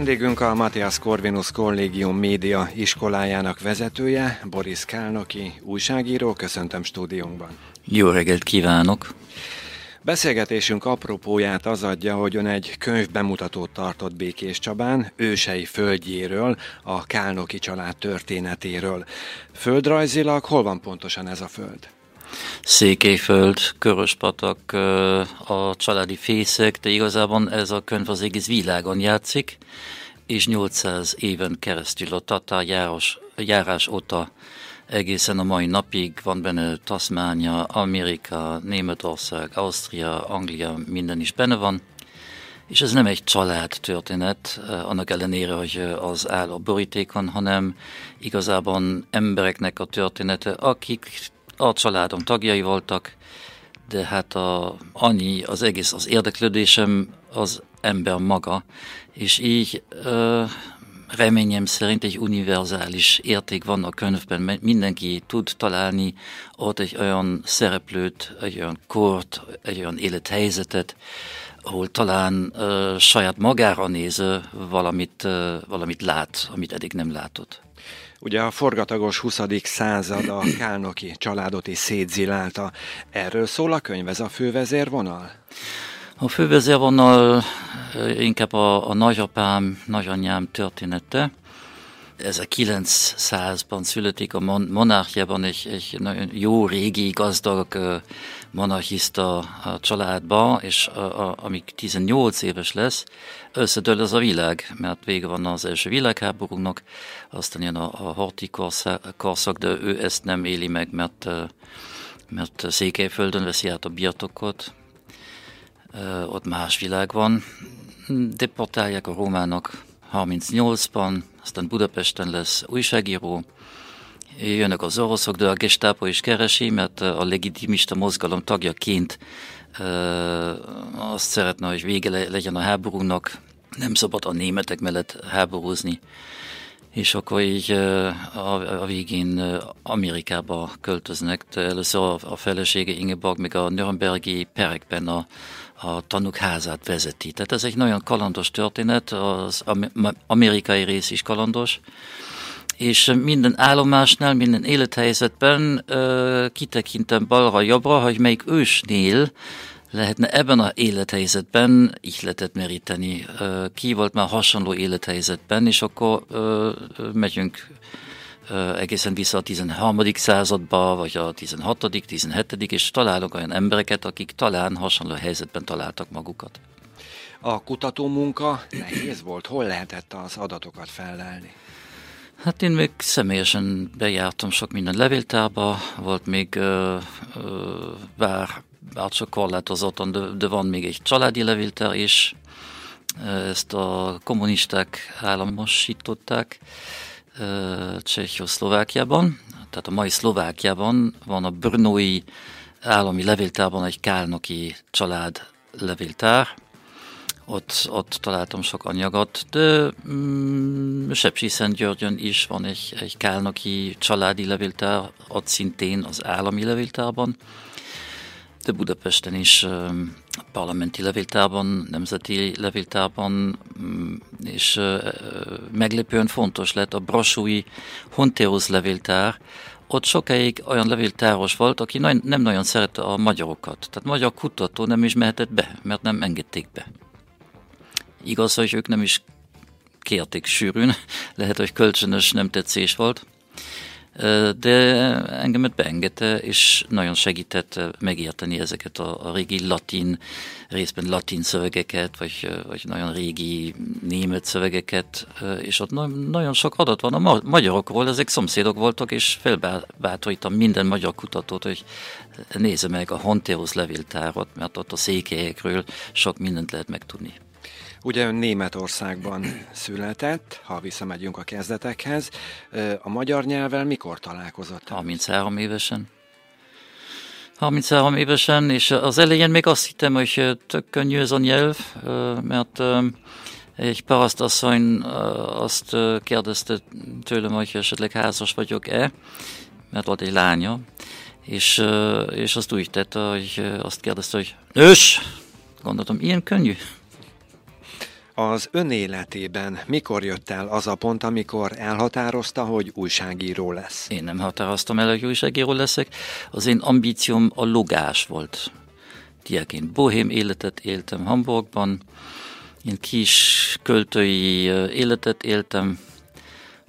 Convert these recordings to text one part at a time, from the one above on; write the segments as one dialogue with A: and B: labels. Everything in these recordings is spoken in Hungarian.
A: Vendégünk a Matthias Corvinus Kollégium média iskolájának vezetője, Boris Kálnoki, újságíró. Köszöntöm stúdiónkban.
B: Jó reggelt kívánok!
A: Beszélgetésünk apropóját az adja, hogy ön egy könyvbemutatót tartott Békés Csabán, ősei földjéről, a Kálnoki család történetéről. Földrajzilag hol van pontosan ez a föld?
B: Székelyföld, Köröspatak, a családi fészek, de igazából ez a könyv az egész világon játszik, és 800 éven keresztül a tatár járás, járás óta egészen a mai napig van benne Tasmánia, Amerika, Németország, Ausztria, Anglia, minden is benne van. És ez nem egy család történet, annak ellenére, hogy az áll a borítékon, hanem igazából embereknek a története, akik a családom tagjai voltak, de hát a, annyi az egész, az érdeklődésem az ember maga, és így ö, reményem szerint egy univerzális érték van a könyvben, mindenki tud találni ott egy olyan szereplőt, egy olyan kort, egy olyan élethelyzetet, ahol talán ö, saját magára néző valamit, ö, valamit lát, amit eddig nem látott.
A: Ugye a forgatagos 20. század a Kálnoki családot is szétzilálta. Erről szól a könyv, ez a fővezérvonal?
B: A fővezérvonal inkább a, a nagyapám, nagyanyám története. Ez a 900-ban születik a mon- monarchiában egy, egy nagyon jó, régi, gazdag monarchista családba, és a, a, amíg 18 éves lesz, összedől ez a világ, mert vége van az első világháborúnak, aztán jön a, a horti korszak, de ő ezt nem éli meg, mert, mert Székelyföldön veszi át a birtokot, ott más világ van. Deportálják a romának 38-ban, aztán Budapesten lesz újságíró, jönnek az oroszok, de a Gestapo is keresi, mert a legitimista mozgalom tagjaként azt szeretne, hogy vége legyen a háborúnak, nem szabad a németek mellett háborúzni. És akkor így a, végén Amerikába költöznek, de először a felesége Ingeborg még a Nürnbergi perekben a, a tanúk házát vezeti. Tehát ez egy nagyon kalandos történet, az amerikai rész is kalandos, és minden állomásnál, minden élethelyzetben uh, kitekintem balra-jobbra, hogy melyik ősnél lehetne ebben a élethelyzetben ihletet meríteni. Uh, ki volt már hasonló élethelyzetben, és akkor megyünk egészen vissza a 13. századba, vagy a 16., 17., és találunk olyan embereket, akik talán hasonló helyzetben találtak magukat.
A: A kutatómunka nehéz volt? Hol lehetett az adatokat fellelni?
B: Hát én még személyesen bejártam sok minden levéltárba, volt még bár, bár csak korlátozottan, de, de van még egy családi levéltár is, ezt a kommunisták államosították Csehszlovákiában, tehát a mai Szlovákiában van a Brnói állami levéltárban egy kálnoki család levéltár, ott, ott találtam sok anyagot, de mm, Sepsi-Szentgyörgyön is van egy, egy kálnoki családi levéltár, ott szintén az állami levéltárban, de Budapesten is um, parlamenti levéltárban, nemzeti levéltárban, um, és meglepően fontos lett a brosúi Honteus levéltár, ott sokáig olyan levéltáros volt, aki nem nagyon szerette a magyarokat. Tehát magyar kutató nem is mehetett be, mert nem engedték be. Igaz, hogy ők nem is kérték sűrűn, lehet, hogy kölcsönös nem tetszés volt, de engemet beengedte, és nagyon segített megérteni ezeket a, régi latin, részben latin szövegeket, vagy, vagy nagyon régi német szövegeket, és ott nagyon sok adat van. A magyarokról, ezek szomszédok voltak, és felbátorítam minden magyar kutatót, hogy nézze meg a Hontéhoz levéltárat, mert ott a székelyekről sok mindent lehet megtudni.
A: Ugye ön Németországban született, ha visszamegyünk a kezdetekhez. A magyar nyelvvel mikor találkozott?
B: 33 évesen. 33 évesen, és az elején még azt hittem, hogy tök könnyű ez a nyelv, mert egy parasztasszony azt kérdezte tőlem, hogy esetleg házas vagyok-e, mert volt egy lánya, és, és azt úgy tette, hogy azt kérdezte, hogy nős! Gondoltam, ilyen könnyű?
A: Az ön életében mikor jött el az a pont, amikor elhatározta, hogy újságíró lesz?
B: Én nem határoztam el, hogy újságíró leszek. Az én ambícióm a logás volt. Diáként bohém életet éltem Hamburgban, én kis költői életet éltem,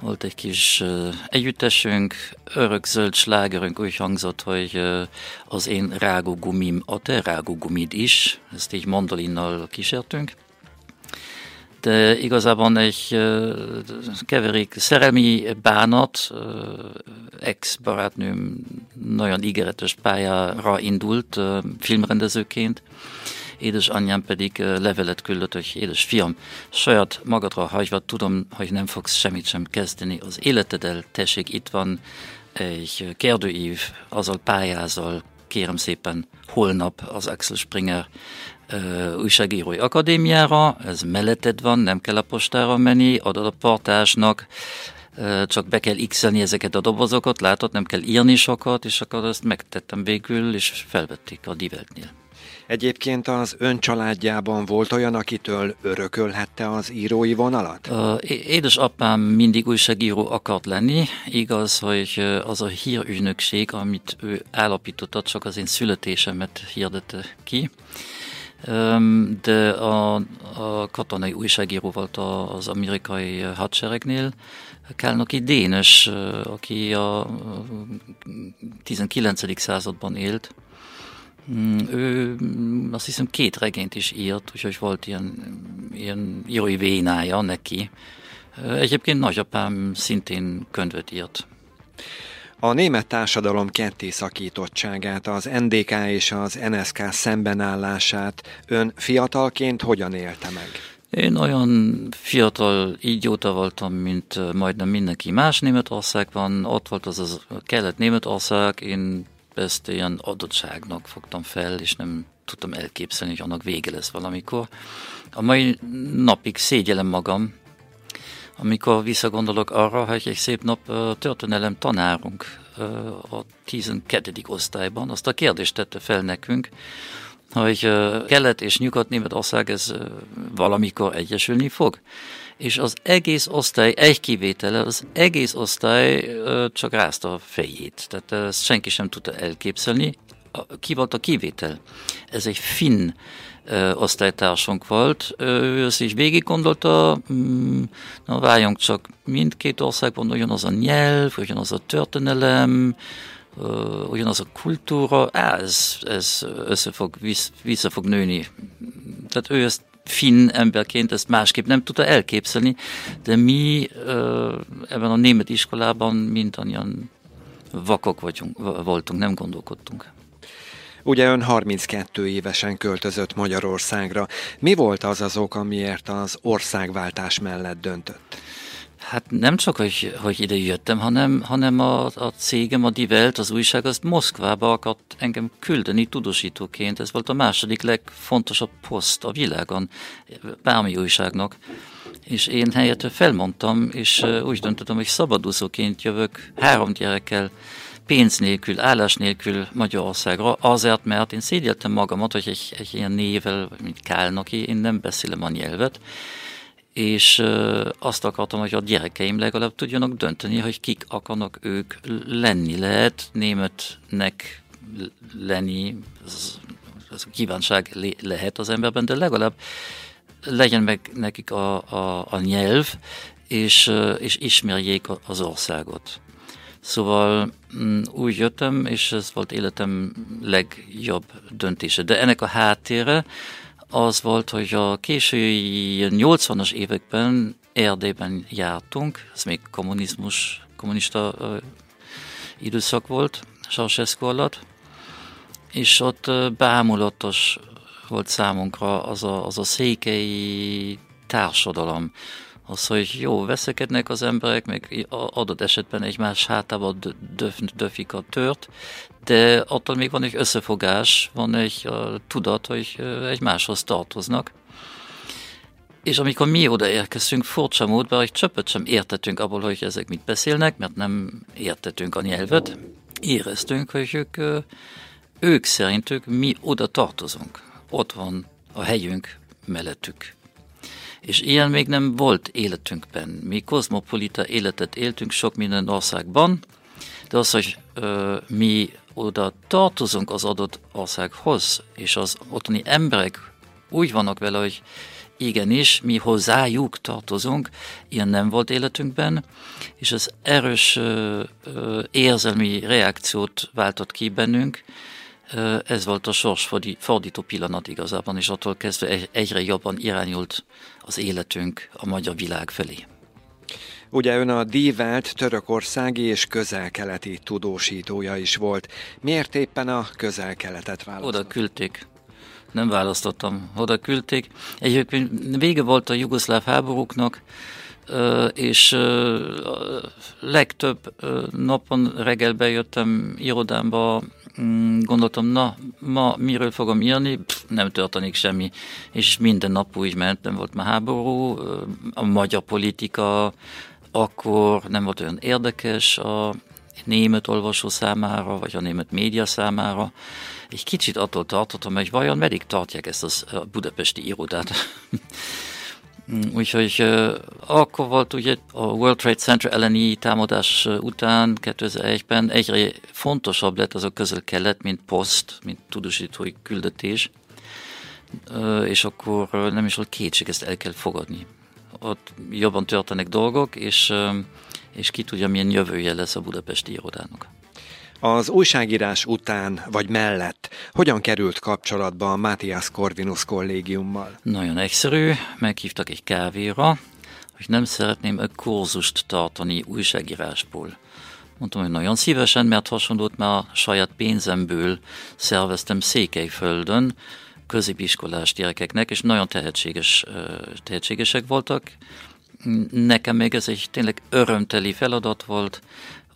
B: volt egy kis együttesünk, örök zöld slágerünk úgy hangzott, hogy az én rágógumim a te rágógumid is, ezt így mandolinnal kísértünk de igazából egy keverék szerelmi bánat, ex-barátnőm nagyon ígéretes pályára indult filmrendezőként, édesanyám pedig levelet küldött, hogy édes fiam, saját magadra hagyva tudom, hogy nem fogsz semmit sem kezdeni az életeddel, tessék, itt van egy kérdőív, azzal pályázol, kérem szépen holnap az Axel Springer újságírói akadémiára, ez melletted van, nem kell a postára menni, adod a partásnak, csak be kell x ezeket a dobozokat, látod, nem kell írni sokat, és akkor ezt megtettem végül, és felvették a diveltnél.
A: Egyébként az ön családjában volt olyan, akitől örökölhette az írói vonalat?
B: Édesapám mindig újságíró akart lenni. Igaz, hogy az a hírügynökség, amit ő állapította, csak az én születésemet hirdette ki de a, a katonai újságíró volt az amerikai hadseregnél, Kálnoki Dénes, aki a 19. században élt, mm, ő mm, azt hiszem két regényt is írt, úgyhogy volt ilyen, ilyen írói vénája neki. Egyébként nagyapám szintén könyvet írt.
A: A német társadalom ketté szakítottságát, az NDK és az NSK szembenállását ön fiatalként hogyan élte meg?
B: Én olyan fiatal idióta voltam, mint majdnem mindenki más Németországban. Ott volt az, az kelet-Németország, én ezt ilyen adottságnak fogtam fel, és nem tudtam elképzelni, hogy annak vége lesz valamikor. A mai napig szégyelem magam, amikor visszagondolok arra, hogy egy szép nap történelem tanárunk a 12. osztályban azt a kérdést tette fel nekünk, hogy Kelet és Nyugat-Németország ez valamikor egyesülni fog. És az egész osztály, egy kivétele, az egész osztály csak rázta a fejét. Tehát ezt senki sem tudta elképzelni. Ki volt a kivétel? Ez egy finn osztálytársunk volt. Ő ezt is végig gondolta, mm, na várjunk csak, mindkét országban ugyanaz a nyelv, ugyanaz a történelem, ugyanaz a kultúra, ez, ez össze fog, vissza fog nőni. Tehát ő ezt finn emberként ezt másképp nem tudta elképzelni, de mi ebben a német iskolában mindannyian vakok vagyunk, voltunk, nem gondolkodtunk.
A: Ugye ön 32 évesen költözött Magyarországra. Mi volt az az ok, amiért az országváltás mellett döntött?
B: Hát nem csak, hogy, hogy ide jöttem, hanem, hanem a, a cégem, a Divelt, az újság, az Moszkvába akart engem küldeni tudósítóként. Ez volt a második legfontosabb poszt a világon, bármi újságnak. És én helyette felmondtam, és úgy döntöttem, hogy szabadúszóként jövök három gyerekkel pénz nélkül, állás nélkül Magyarországra, azért, mert én szégyeltem magamat, hogy egy, egy ilyen nével, mint Kálnoki, én nem beszélem a nyelvet, és azt akartam, hogy a gyerekeim legalább tudjanak dönteni, hogy kik akarnak ők lenni. Lehet németnek lenni, ez, ez kívánság lehet az emberben, de legalább legyen meg nekik a, a, a nyelv, és, és ismerjék az országot. Szóval mm, úgy jöttem, és ez volt életem legjobb döntése. De ennek a háttérre az volt, hogy a késői 80-as években Erdélyben jártunk, ez még kommunizmus, kommunista uh, időszak volt, Ceausescu alatt, és ott bámulatos volt számunkra az a, az a székely társadalom, az, hogy jó, veszekednek az emberek, meg adott esetben egymás hátába döf, döfik a tört, de attól még van egy összefogás, van egy uh, tudat, hogy uh, egymáshoz tartoznak. És amikor mi odaérkeztünk, furcsa módban, hogy csöpöt sem értettünk abból, hogy ezek mit beszélnek, mert nem értettünk a nyelvet, éreztünk, hogy ők, uh, ők szerintük mi oda tartozunk. Ott van a helyünk mellettük És ilyen még nem volt életünkben. Mi kozmopolita életet éltünk sok minden országban, de az, hogy ö, mi oda tartozunk az adott országhoz, és az ottani emberek úgy vannak vele, hogy igenis, mi hozzájuk tartozunk, ilyen nem volt életünkben, és az erős ö, ö, érzelmi reakciót váltott ki bennünk, ez volt a sors fordító pillanat igazában, és attól kezdve egyre jobban irányult az életünk a magyar világ felé.
A: Ugye ön a dívelt törökországi és közel-keleti tudósítója is volt. Miért éppen a közel-keletet választott?
B: Oda küldték. Nem választottam. Oda küldték. Egyébként vége volt a jugoszláv háborúknak, és legtöbb napon reggel bejöttem irodámba, gondoltam, na, ma miről fogom írni, Pff, nem történik semmi, és minden nap úgy ment, nem volt már háború, a magyar politika akkor nem volt olyan érdekes a német olvasó számára, vagy a német média számára. Egy kicsit attól tartottam, hogy vajon meddig tartják ezt a budapesti irodát. Úgyhogy uh, akkor volt ugye a World Trade Center elleni támadás után 2001-ben egyre fontosabb lett az a közel-kelet, mint poszt, mint tudósítói küldetés, és akkor nem is volt kétség, ezt el kell fogadni ott jobban történnek dolgok, és, és ki tudja, milyen jövője lesz a budapesti irodának.
A: Az újságírás után vagy mellett hogyan került kapcsolatba a Matthias Corvinus kollégiummal?
B: Nagyon egyszerű, meghívtak egy kávéra, hogy nem szeretném egy kurzust tartani újságírásból. Mondtam, hogy nagyon szívesen, mert hasonlót már saját pénzemből szerveztem Székelyföldön, középiskolás gyerekeknek, és nagyon tehetséges, tehetségesek voltak. Nekem még ez egy tényleg örömteli feladat volt.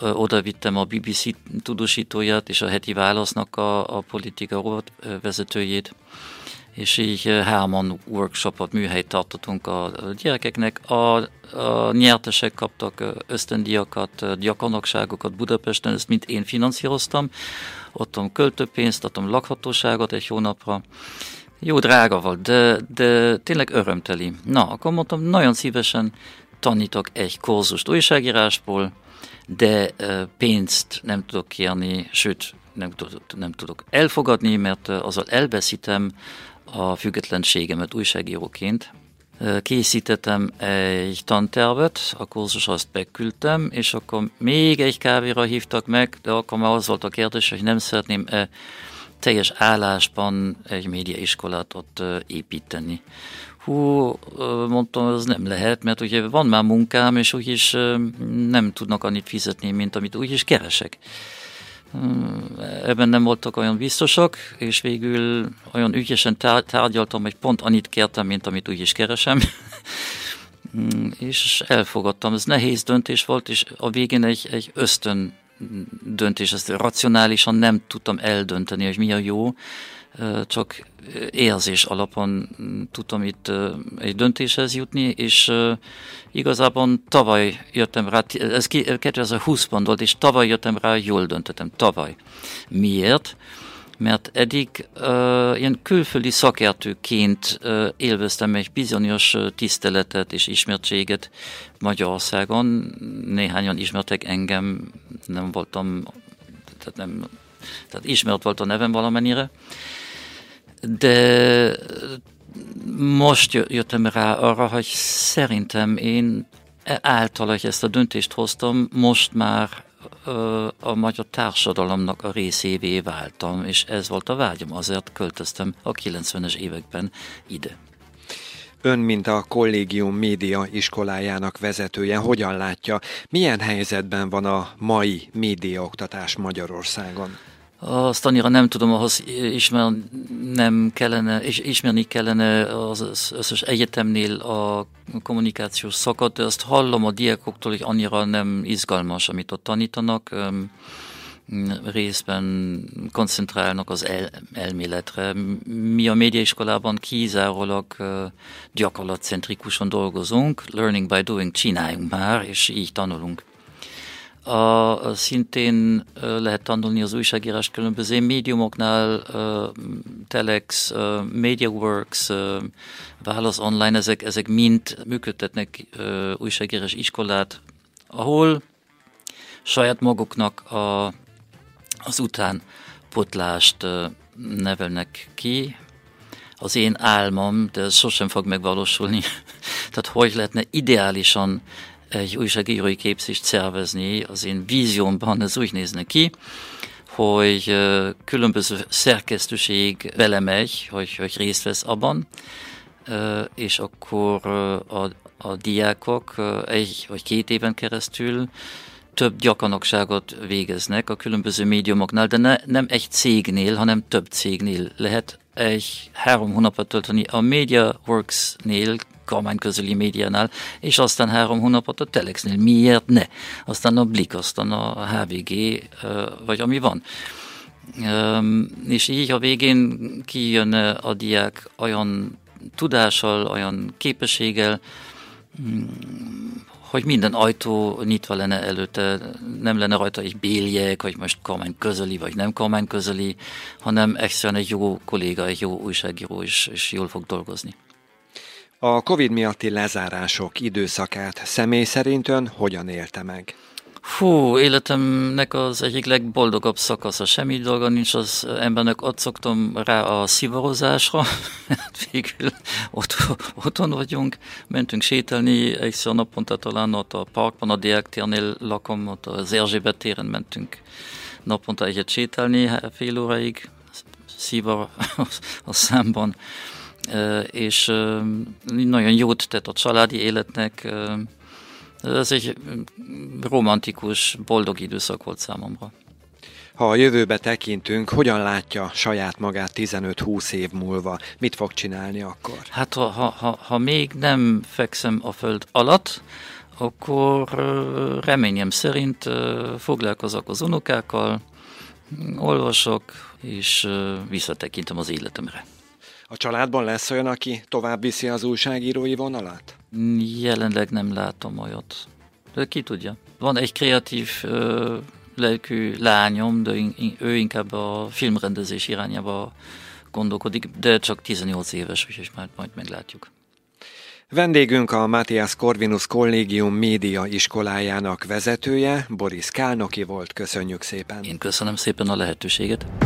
B: Oda vittem a BBC tudósítóját és a heti válasznak a, a politika vezetőjét és így hárman workshopot, műhelyt tartottunk a gyerekeknek. A, a nyertesek kaptak ösztöndiakat, gyakornokságokat Budapesten, ezt mind én finanszíroztam. Adtam költőpénzt, adtam lakhatóságot egy hónapra. Jó drága volt, de, de tényleg örömteli. Na, akkor mondtam, nagyon szívesen tanítok egy kurzust újságírásból, de pénzt nem tudok kérni, sőt, nem tudok, nem tudok elfogadni, mert azzal elveszítem a függetlenségemet újságíróként. Készítettem egy tantervet, a kurzus azt beküldtem, és akkor még egy kávéra hívtak meg, de akkor már az volt a kérdés, hogy nem szeretném -e teljes állásban egy médiaiskolát ott építeni. Hú, mondtam, ez nem lehet, mert ugye van már munkám, és úgyis nem tudnak annyit fizetni, mint amit úgyis keresek. Ebben nem voltak olyan biztosak, és végül olyan ügyesen tárgyaltam, hogy pont annyit kértem, mint amit úgy is keresem. és elfogadtam. Ez nehéz döntés volt, és a végén egy, egy ösztön döntés, ezt racionálisan nem tudtam eldönteni, hogy mi a jó, csak érzés alapon tudtam itt egy döntéshez jutni, és igazából tavaly jöttem rá, ez 2020-ban volt, és tavaly jöttem rá, jól döntöttem, tavaly. Miért? Mert eddig uh, ilyen külföldi szakértőként uh, élveztem egy bizonyos tiszteletet és ismertséget Magyarországon. Néhányan ismertek engem, nem voltam, tehát, nem, tehát ismert volt a nevem valamennyire. De most jöttem rá arra, hogy szerintem én által, hogy ezt a döntést hoztam, most már a magyar társadalomnak a részévé váltam, és ez volt a vágyam, azért költöztem a 90-es években ide.
A: Ön, mint a kollégium média iskolájának vezetője, hogyan látja, milyen helyzetben van a mai médiaoktatás Magyarországon?
B: Azt annyira nem tudom, ahhoz ismernem kellene, és ismerni kellene az összes egyetemnél a kommunikációs szakot, de azt hallom a diákoktól, hogy annyira nem izgalmas, amit ott tanítanak. Részben koncentrálnak az el, elméletre. Mi a médiaiskolában kizárólag gyakorlatcentrikusan dolgozunk, learning by doing csináljunk már, és így tanulunk. A, szintén lehet tanulni az újságírás különböző médiumoknál, Telex, MediaWorks, Válasz Online, ezek, ezek mind működtetnek újságírás iskolát, ahol saját maguknak a, az után potlást nevelnek ki. Az én álmom, de ez sosem fog megvalósulni, tehát hogy lehetne ideálisan egy újságírói képzést szervezni, az én víziómban ez úgy nézne ki, hogy különböző szerkesztőség belemegy, hogy, hogy részt vesz abban, és akkor a, a diákok egy vagy két éven keresztül több gyakornokságot végeznek a különböző médiumoknál, de ne, nem egy cégnél, hanem több cégnél. Lehet egy három hónapot tölteni a MediaWorks-nél, kormányközeli médiánál, és aztán három hónapot a Telexnél. Miért ne? Aztán a Blik, aztán a HVG, vagy ami van. És így a végén kijön a diák olyan tudással, olyan képességgel, mm, hogy minden ajtó nyitva lenne előtte, nem lenne rajta egy béljek, hogy most kormány közeli, vagy nem kormány közeli, hanem egyszerűen egy jó kolléga, egy jó újságíró is, és jól fog dolgozni.
A: A Covid miatti lezárások időszakát személy szerint ön hogyan élte meg?
B: Fú, életemnek az egyik legboldogabb szakasza. Semmi dolga nincs az embernek, ott szoktam rá a szivarozásra, mert végül ott, otthon vagyunk, mentünk sétálni, egyszer naponta talán ott a parkban, a Diák térnél lakom, ott az Erzsébet téren mentünk naponta egyet sétálni fél óráig, szívar a számban, és nagyon jót tett a családi életnek, ez egy romantikus, boldog időszak volt számomra.
A: Ha a jövőbe tekintünk, hogyan látja saját magát 15-20 év múlva? Mit fog csinálni akkor?
B: Hát ha, ha, ha, ha még nem fekszem a föld alatt, akkor reményem szerint foglalkozok az unokákkal, olvasok, és visszatekintem az életemre.
A: A családban lesz olyan, aki tovább viszi az újságírói vonalat?
B: Jelenleg nem látom olyat. De ki tudja. Van egy kreatív ö, lelkű lányom, de ő inkább a filmrendezés irányába gondolkodik, de csak 18 éves, úgyhogy majd, majd meglátjuk.
A: Vendégünk a Matthias Corvinus Kollégium média iskolájának vezetője, Boris Kálnoki volt. Köszönjük szépen.
B: Én köszönöm szépen a lehetőséget.